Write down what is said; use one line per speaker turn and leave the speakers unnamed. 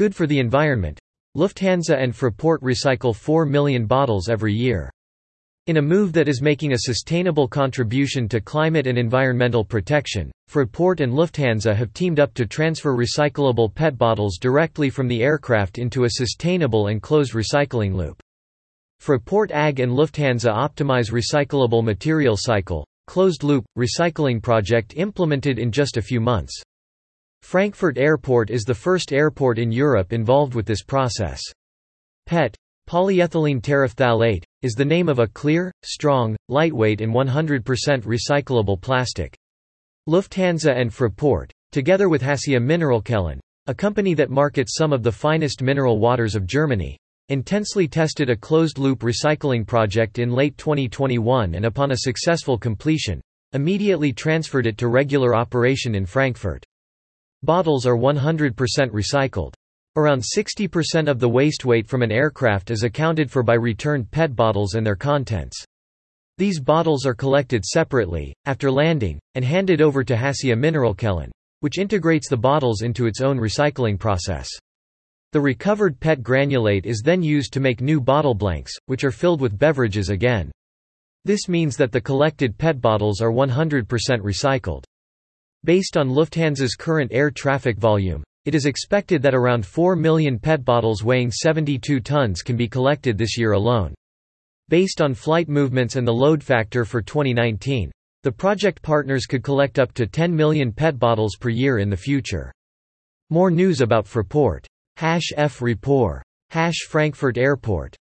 Good for the environment. Lufthansa and Fraport recycle 4 million bottles every year. In a move that is making a sustainable contribution to climate and environmental protection, Fraport and Lufthansa have teamed up to transfer recyclable PET bottles directly from the aircraft into a sustainable and closed recycling loop. Fraport AG and Lufthansa optimize recyclable material cycle, closed-loop, recycling project implemented in just a few months. Frankfurt Airport is the first airport in Europe involved with this process. PET, polyethylene terephthalate, is the name of a clear, strong, lightweight and 100% recyclable plastic. Lufthansa and Fraport, together with Hassia Mineralquellen, a company that markets some of the finest mineral waters of Germany, intensely tested a closed-loop recycling project in late 2021 and upon a successful completion, immediately transferred it to regular operation in Frankfurt. Bottles are 100% recycled. Around 60% of the waste weight from an aircraft is accounted for by returned PET bottles and their contents. These bottles are collected separately, after landing, and handed over to Hassia Mineralquellen, which integrates the bottles into its own recycling process. The recovered PET granulate is then used to make new bottle blanks, which are filled with beverages again. This means that the collected PET bottles are 100% recycled. Based on Lufthansa's current air traffic volume, it is expected that around 4 million PET bottles weighing 72 tons can be collected this year alone. Based on flight movements and the load factor for 2019, the project partners could collect up to 10 million PET bottles per year in the future. More news about Fraport. Hash Fraport. Hash Frankfurt Airport.